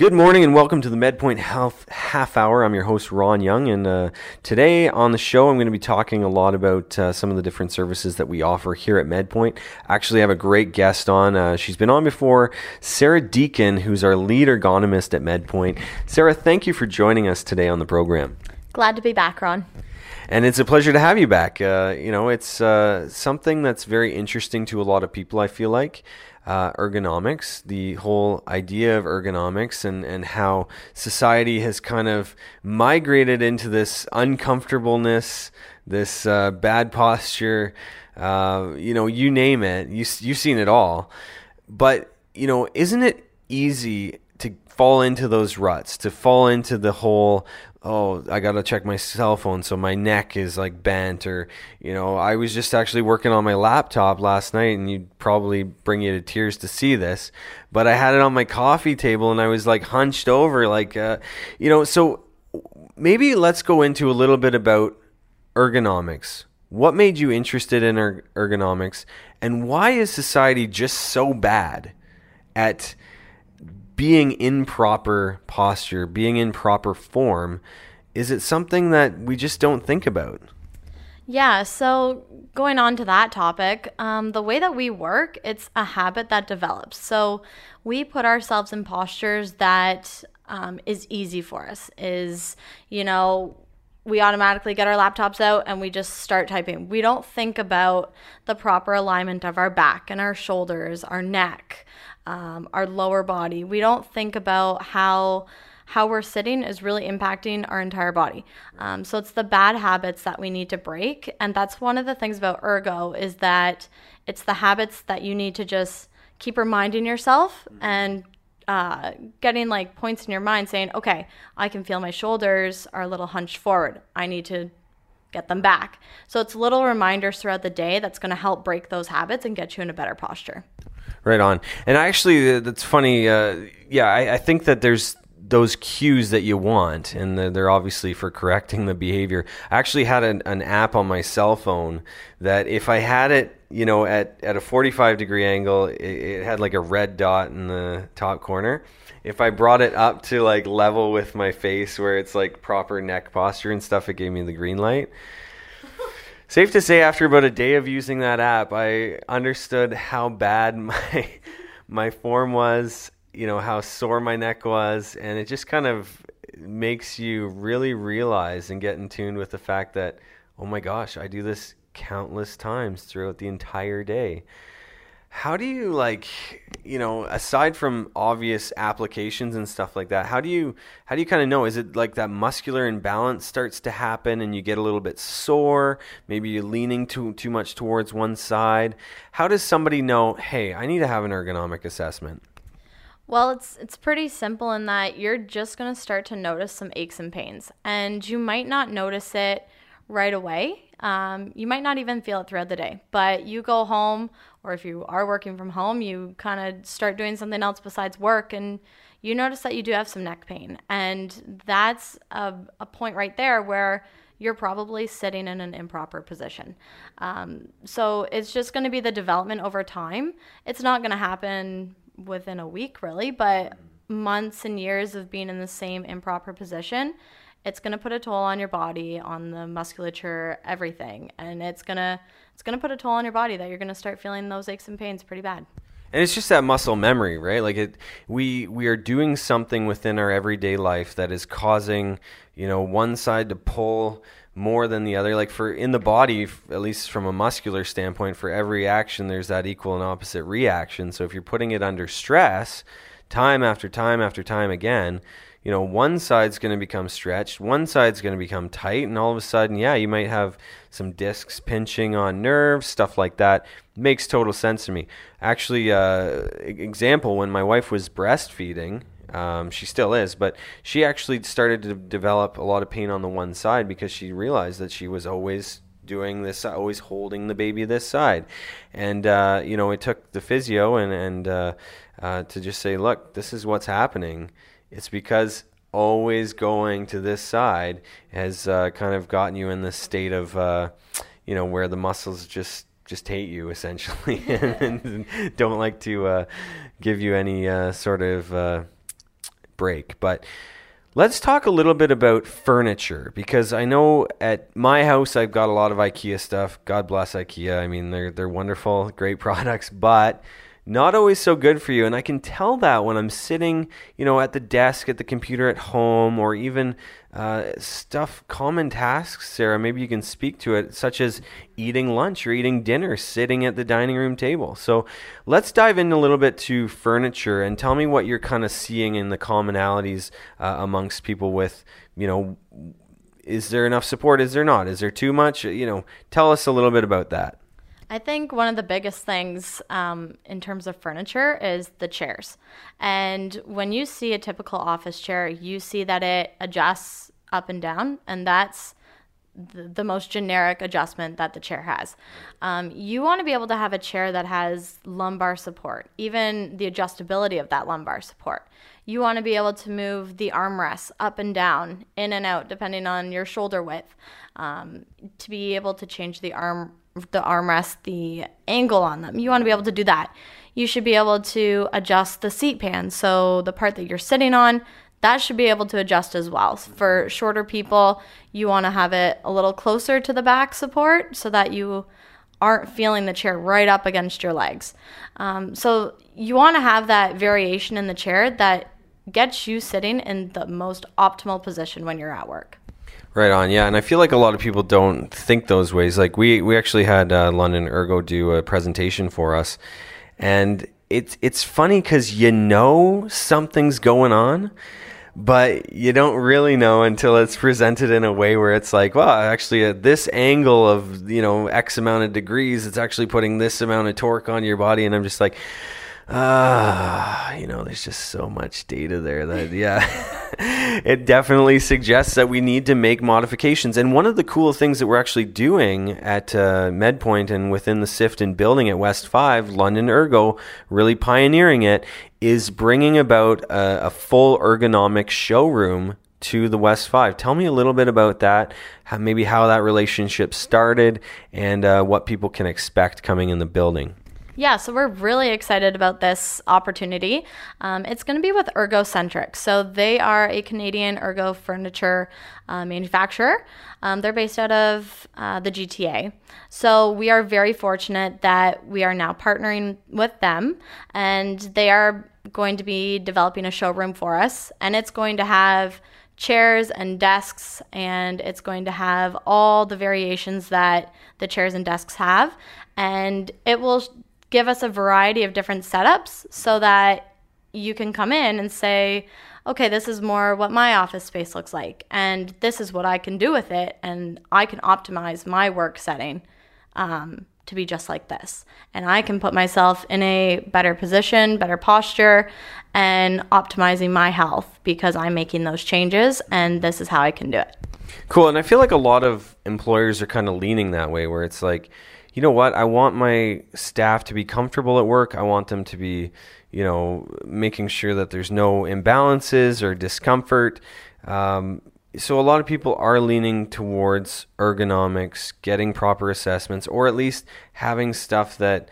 Good morning and welcome to the MedPoint Health Half Hour. I'm your host, Ron Young, and uh, today on the show, I'm going to be talking a lot about uh, some of the different services that we offer here at MedPoint. Actually, I have a great guest on. Uh, she's been on before, Sarah Deacon, who's our lead ergonomist at MedPoint. Sarah, thank you for joining us today on the program. Glad to be back, Ron. And it's a pleasure to have you back. Uh, you know, it's uh, something that's very interesting to a lot of people, I feel like uh, ergonomics, the whole idea of ergonomics, and, and how society has kind of migrated into this uncomfortableness, this uh, bad posture, uh, you know, you name it, you, you've seen it all. But, you know, isn't it easy to fall into those ruts, to fall into the whole oh, I got to check my cell phone so my neck is like bent or you know, I was just actually working on my laptop last night and you'd probably bring you to tears to see this, but I had it on my coffee table and I was like hunched over like uh, you know, so maybe let's go into a little bit about ergonomics. What made you interested in er- ergonomics and why is society just so bad at being in proper posture, being in proper form, is it something that we just don't think about? Yeah, so going on to that topic, um, the way that we work, it's a habit that develops. So we put ourselves in postures that um, is easy for us, is, you know, we automatically get our laptops out and we just start typing. We don't think about the proper alignment of our back and our shoulders, our neck, um, our lower body. We don't think about how how we're sitting is really impacting our entire body. Um, so it's the bad habits that we need to break, and that's one of the things about ergo is that it's the habits that you need to just keep reminding yourself and uh, getting like points in your mind saying, okay, I can feel my shoulders are a little hunched forward. I need to get them back. So it's little reminders throughout the day that's going to help break those habits and get you in a better posture. Right on. And actually, uh, that's funny. Uh, yeah, I, I, think that there's those cues that you want, and they're obviously for correcting the behavior. I actually had an, an app on my cell phone that if I had it, you know, at, at a 45 degree angle, it, it had like a red dot in the top corner. If I brought it up to like level with my face where it's like proper neck posture and stuff, it gave me the green light. Safe to say, after about a day of using that app, I understood how bad my my form was. You know how sore my neck was, and it just kind of makes you really realize and get in tune with the fact that, oh my gosh, I do this countless times throughout the entire day. How do you like you know aside from obvious applications and stuff like that how do you how do you kind of know? Is it like that muscular imbalance starts to happen and you get a little bit sore? Maybe you're leaning too too much towards one side. How does somebody know hey i need to have an ergonomic assessment well, it's it's pretty simple in that you're just going to start to notice some aches and pains, and you might not notice it right away. Um, you might not even feel it throughout the day, but you go home, or if you are working from home, you kind of start doing something else besides work, and you notice that you do have some neck pain. And that's a, a point right there where you're probably sitting in an improper position. Um, so it's just going to be the development over time. It's not going to happen within a week, really, but months and years of being in the same improper position it's going to put a toll on your body, on the musculature, everything. And it's going to it's going to put a toll on your body that you're going to start feeling those aches and pains pretty bad. And it's just that muscle memory, right? Like it we we are doing something within our everyday life that is causing, you know, one side to pull more than the other. Like for in the body, at least from a muscular standpoint, for every action there's that equal and opposite reaction. So if you're putting it under stress, time after time after time again, you know, one side's going to become stretched, one side's going to become tight, and all of a sudden, yeah, you might have some discs pinching on nerves, stuff like that. Makes total sense to me. Actually, uh, example, when my wife was breastfeeding, um, she still is, but she actually started to develop a lot of pain on the one side because she realized that she was always doing this, always holding the baby this side, and uh, you know, it took the physio and and uh, uh to just say, look, this is what's happening. It's because always going to this side has uh, kind of gotten you in this state of, uh, you know, where the muscles just just hate you essentially. And, don't like to uh, give you any sort of break. But let's talk a little bit about furniture because I know at my house I've got a lot of IKEA stuff. God bless IKEA. I mean, they're they're wonderful, great products, but not always so good for you. And I can tell that when I'm sitting, you know, at the desk, at the computer at home, or even uh, stuff, common tasks, Sarah, maybe you can speak to it, such as eating lunch or eating dinner, sitting at the dining room table. So let's dive in a little bit to furniture and tell me what you're kind of seeing in the commonalities uh, amongst people with, you know, is there enough support? Is there not? Is there too much? You know, tell us a little bit about that. I think one of the biggest things um, in terms of furniture is the chairs. And when you see a typical office chair, you see that it adjusts up and down, and that's the, most generic adjustment that the chair has. Um, you want to be able to have a chair that has lumbar support, even the adjustability of that lumbar support. You want to be able to move the armrests up and down, in and out, depending on your shoulder width, um, to be able to change the arm the armrest, the angle on them. You want to be able to do that. You should be able to adjust the seat pan. So the part that you're sitting on, that should be able to adjust as well. For shorter people, you want to have it a little closer to the back support so that you aren't feeling the chair right up against your legs. Um, so you want to have that variation in the chair that gets you sitting in the most optimal position when you're at work. Right on, yeah, and I feel like a lot of people don't think those ways. Like we we actually had uh, London Ergo do a presentation for us, and it's it's funny because you know something's going on, but you don't really know until it's presented in a way where it's like, well, actually, at this angle of you know X amount of degrees, it's actually putting this amount of torque on your body, and I'm just like uh, you know, there's just so much data there that, yeah, it definitely suggests that we need to make modifications. And one of the cool things that we're actually doing at uh, MedPoint and within the Sifton building at West 5, London Ergo, really pioneering it, is bringing about a, a full ergonomic showroom to the West Five. Tell me a little bit about that, how, maybe how that relationship started, and uh, what people can expect coming in the building. Yeah, so we're really excited about this opportunity. Um, it's going to be with Ergocentric. So they are a Canadian ergo furniture uh, manufacturer. Um, they're based out of uh, the GTA. So we are very fortunate that we are now partnering with them, and they are going to be developing a showroom for us, and it's going to have chairs and desks, and it's going to have all the variations that the chairs and desks have. And it will give us a variety of different setups so that you can come in and say, okay, this is more what my office space looks like, and this is what I can do with it, and I can optimize my work setting um, to be just like this. And I can put myself in a better position, better posture, and optimizing my health because I'm making those changes, and this is how I can do it. Cool. And I feel like a lot of employers are kind of leaning that way, where it's like, you know what? I want my staff to be comfortable at work. I want them to be, you know, making sure that there's no imbalances or discomfort. Um, so a lot of people are leaning towards ergonomics, getting proper assessments, or at least having stuff that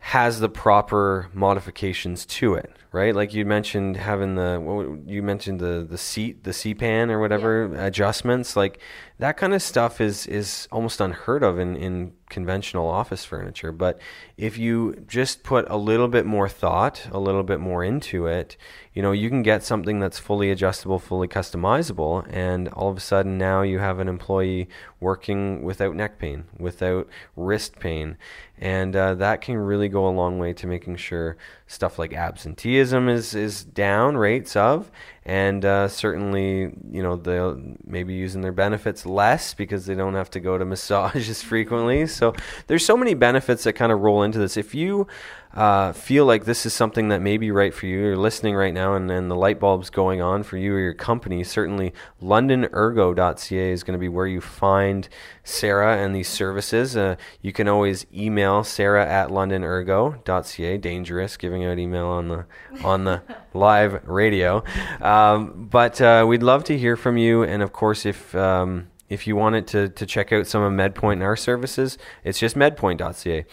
has the proper modifications to it, right? Like you mentioned having the you mentioned the the seat, the seat pan or whatever yeah. adjustments, like that kind of stuff is is almost unheard of in in conventional office furniture. But if you just put a little bit more thought, a little bit more into it, you know, you can get something that's fully adjustable, fully customizable, and all of a sudden now you have an employee working without neck pain, without wrist pain, and uh, that can really go a long way to making sure stuff like absenteeism is is down rates of and uh, certainly you know they'll maybe using their benefits less because they don't have to go to massages frequently. So there's so many benefits that kind of roll into this. If you uh, feel like this is something that may be right for you, you're listening right now and, and the light bulb's going on for you or your company, certainly londonergo.ca is going to be where you find Sarah and these services. Uh, you can always email Sarah at londonergo.ca. Dangerous giving out email on the on the live radio, um, but uh, we'd love to hear from you. And of course, if um, if you wanted to, to check out some of MedPoint and our services, it's just medpoint.ca.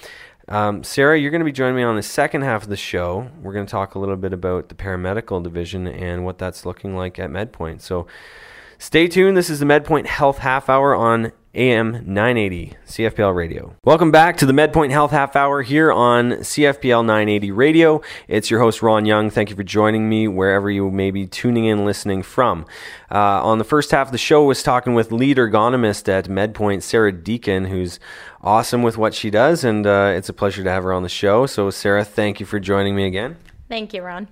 Um, Sarah, you're going to be joining me on the second half of the show. We're going to talk a little bit about the paramedical division and what that's looking like at MedPoint. So stay tuned. This is the MedPoint Health Half Hour on AM 980 CFPL Radio. Welcome back to the MedPoint Health Half Hour here on CFPL 980 Radio. It's your host, Ron Young. Thank you for joining me wherever you may be tuning in, listening from. Uh, on the first half of the show, was talking with lead ergonomist at MedPoint, Sarah Deacon, who's awesome with what she does, and uh, it's a pleasure to have her on the show. So, Sarah, thank you for joining me again. Thank you, Ron.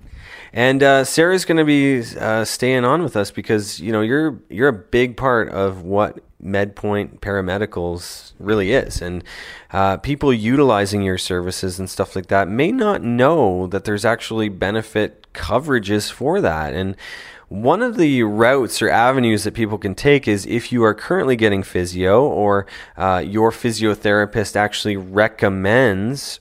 And uh, Sarah's going to be uh, staying on with us because you know you're you're a big part of what MedPoint Paramedicals really is, and uh, people utilizing your services and stuff like that may not know that there's actually benefit coverages for that. And one of the routes or avenues that people can take is if you are currently getting physio or uh, your physiotherapist actually recommends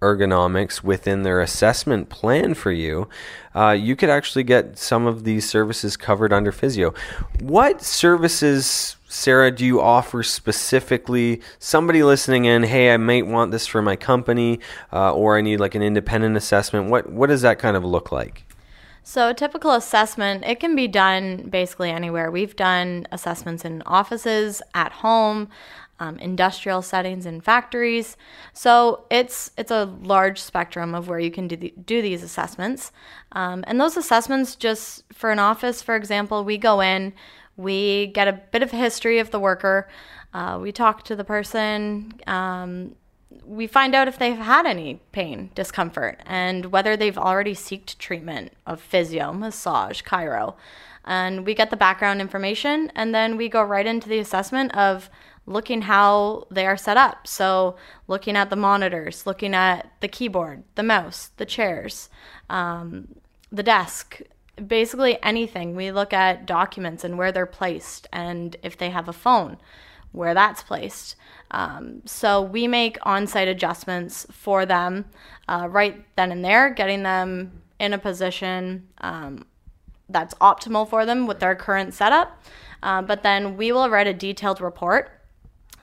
ergonomics within their assessment plan for you, uh, you could actually get some of these services covered under physio. What services, Sarah, do you offer specifically? Somebody listening in, hey, I might want this for my company, uh, or I need like an independent assessment. What what does that kind of look like? So, a typical assessment, it can be done basically anywhere. We've done assessments in offices, at home, um, industrial settings and factories. So it's it's a large spectrum of where you can do the, do these assessments. Um, and those assessments, just for an office, for example, we go in, we get a bit of history of the worker, uh, we talk to the person. Um, we find out if they've had any pain, discomfort, and whether they've already sought treatment of physio, massage, chiro. And we get the background information, and then we go right into the assessment of looking how they are set up. So, looking at the monitors, looking at the keyboard, the mouse, the chairs, um, the desk, basically anything. We look at documents and where they're placed, and if they have a phone, where that's placed. Um, so, we make on site adjustments for them uh, right then and there, getting them in a position um, that's optimal for them with their current setup. Uh, but then we will write a detailed report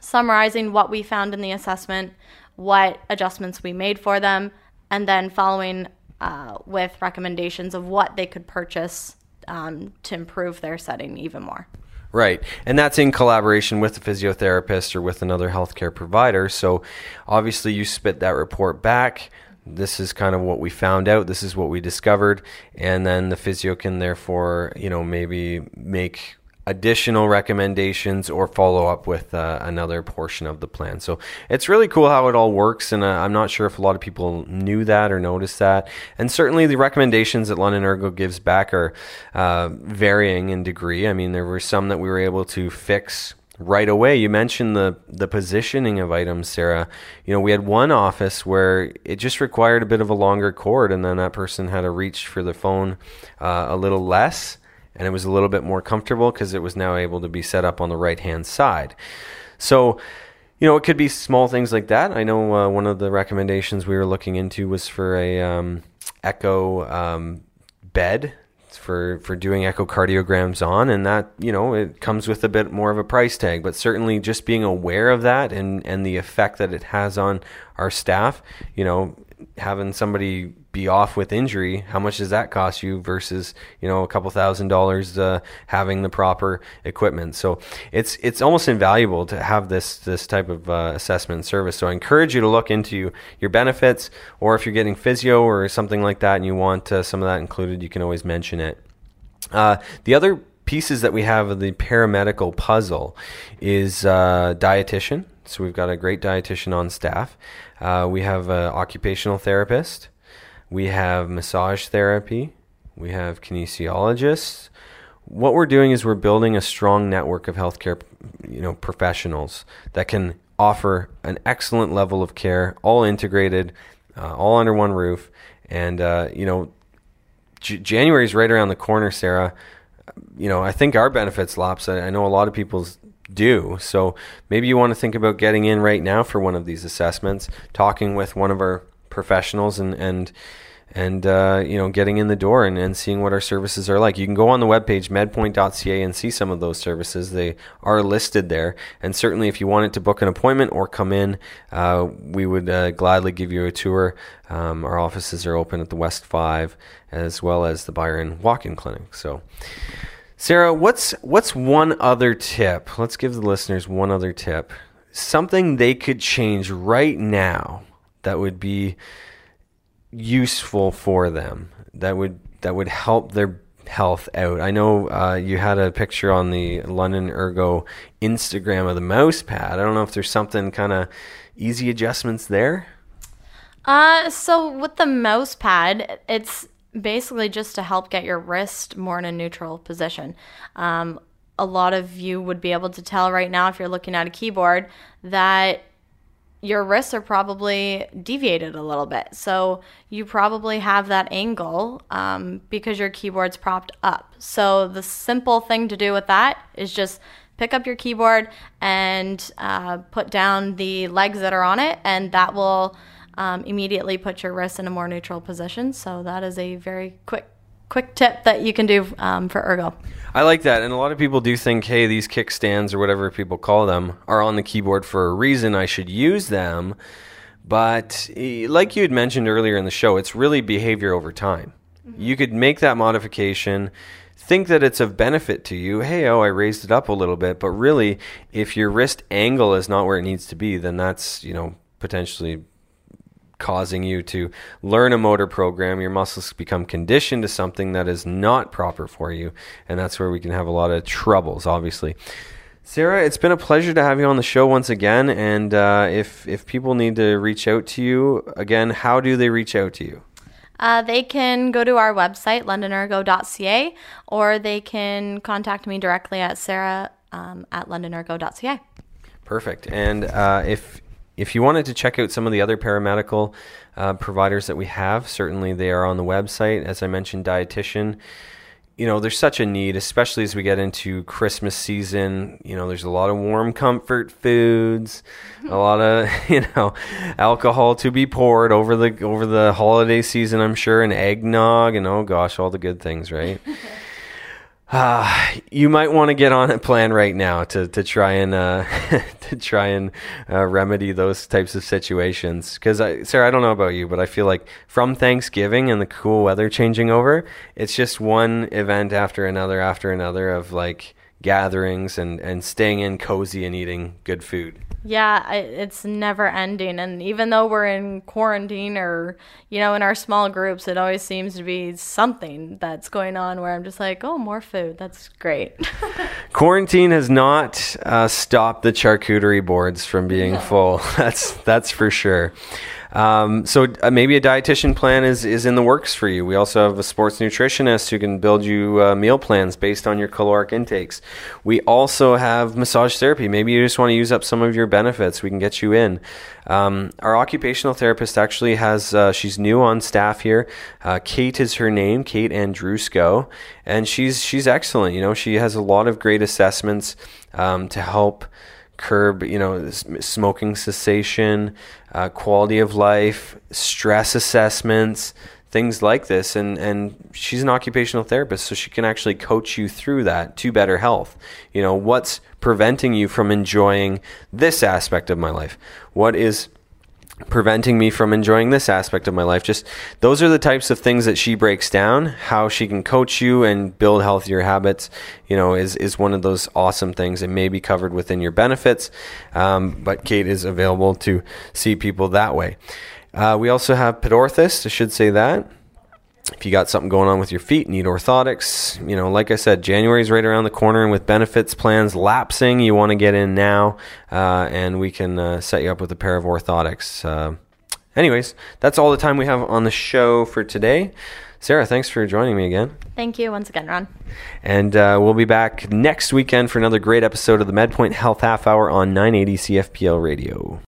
summarizing what we found in the assessment, what adjustments we made for them, and then following uh, with recommendations of what they could purchase um, to improve their setting even more. Right. And that's in collaboration with the physiotherapist or with another healthcare provider. So obviously, you spit that report back. This is kind of what we found out. This is what we discovered. And then the physio can therefore, you know, maybe make additional recommendations or follow up with uh, another portion of the plan. So it's really cool how it all works, and uh, I'm not sure if a lot of people knew that or noticed that. And certainly the recommendations that London Ergo gives back are uh, varying in degree. I mean, there were some that we were able to fix right away. You mentioned the the positioning of items, Sarah. You know, we had one office where it just required a bit of a longer cord, and then that person had to reach for the phone uh, a little less and it was a little bit more comfortable because it was now able to be set up on the right hand side. So, you know, it could be small things like that. I know uh, one of the recommendations we were looking into was for a um, echo um, bed for for doing echocardiograms on, and that you know it comes with a bit more of a price tag. But certainly, just being aware of that and and the effect that it has on our staff, you know, having somebody be off with injury, how much does that cost you versus you know a couple thousand dollars uh, having the proper equipment? So it's it's almost invaluable to have this this type of uh, assessment service. So I encourage you to look into your benefits, or if you're getting physio or something like that, and you want uh, some of that included, you can always mention it. Uh, the other pieces that we have of the paramedical puzzle is uh, dietitian. So we've got a great dietitian on staff. Uh, we have an occupational therapist. We have massage therapy. We have kinesiologists. What we're doing is we're building a strong network of healthcare, you know, professionals that can offer an excellent level of care, all integrated, uh, all under one roof. And uh, you know, J- January is right around the corner, Sarah. You know, I think our benefits lapse. I, I know a lot of people's do. So maybe you want to think about getting in right now for one of these assessments, talking with one of our professionals and and and uh, you know getting in the door and, and seeing what our services are like. You can go on the webpage medpoint.ca and see some of those services. They are listed there, and certainly if you wanted to book an appointment or come in, uh, we would uh, gladly give you a tour. Um, our offices are open at the West Five as well as the Byron Walk-in Clinic. So. Sarah, what's what's one other tip? Let's give the listeners one other tip. Something they could change right now that would be useful for them. That would that would help their health out. I know uh, you had a picture on the London Ergo Instagram of the mouse pad. I don't know if there's something kind of easy adjustments there. Uh, so with the mouse pad, it's basically just to help get your wrist more in a neutral position. Um, a lot of you would be able to tell right now if you're looking at a keyboard that your wrists are probably deviated a little bit. So you probably have that angle um, because your keyboard's propped up. So the simple thing to do with that is just pick up your keyboard and uh, put down the legs that are on it, and that will um, immediately put your wrist in a more neutral position. So that is a very quick quick tip that you can do um, for ergo. I like that, and a lot of people do think, hey, these kickstands or whatever people call them are on the keyboard for a reason. I should use them, but like you had mentioned earlier in the show, it's really behavior over time. Mm-hmm. You could make that modification. Think that it's of benefit to you. Hey, oh, I raised it up a little bit, but really, if your wrist angle is not where it needs to be, then that's you know potentially causing you to learn a motor program. Your muscles become conditioned to something that is not proper for you. And that's where we can have a lot of troubles, obviously. Sarah, it's been a pleasure to have you on the show once again. And uh, if, if people need to reach out to you, again, how do they reach out to you? Uh, they can go to our website, londonergo.ca, or they can contact me directly at sarah um, at londonergo.ca. Perfect. And uh, if if you wanted to check out some of the other paramedical uh, providers that we have, certainly they are on the website. As I mentioned, dietitian. You know, there's such a need, especially as we get into Christmas season. You know, there's a lot of warm comfort foods, a lot of you know, alcohol to be poured over the over the holiday season. I'm sure, and eggnog, and oh gosh, all the good things, right? Uh, you might want to get on a plan right now to, to try and uh, to try and uh, remedy those types of situations. Because Sarah, I don't know about you, but I feel like from Thanksgiving and the cool weather changing over, it's just one event after another after another of like gatherings and, and staying in cozy and eating good food. Yeah, it's never ending. And even though we're in quarantine or, you know, in our small groups, it always seems to be something that's going on where I'm just like, oh, more food. That's great. quarantine has not uh, stopped the charcuterie boards from being full. That's, that's for sure. Um, so uh, maybe a dietitian plan is, is in the works for you. We also have a sports nutritionist who can build you uh, meal plans based on your caloric intakes. We also have massage therapy. Maybe you just want to use up some of your benefits. We can get you in. Um, our occupational therapist actually has, uh, she's new on staff here. Uh, Kate is her name, Kate Andrusco, and she's, she's excellent. You know, she has a lot of great assessments um, to help curb, you know, smoking cessation, uh, quality of life, stress assessments, things like this. And, and she's an occupational therapist, so she can actually coach you through that to better health. You know, what's preventing you from enjoying this aspect of my life? What is preventing me from enjoying this aspect of my life. Just those are the types of things that she breaks down. How she can coach you and build healthier habits, you know, is is one of those awesome things. It may be covered within your benefits, um, but Kate is available to see people that way. Uh, we also have Pedorthist. I should say that if you got something going on with your feet, need orthotics, you know, like I said, January's right around the corner, and with benefits plans lapsing, you want to get in now, uh, and we can uh, set you up with a pair of orthotics. Uh, anyways, that's all the time we have on the show for today. Sarah, thanks for joining me again. Thank you once again, Ron. And uh, we'll be back next weekend for another great episode of the MedPoint Health Half Hour on 980 CFPL Radio.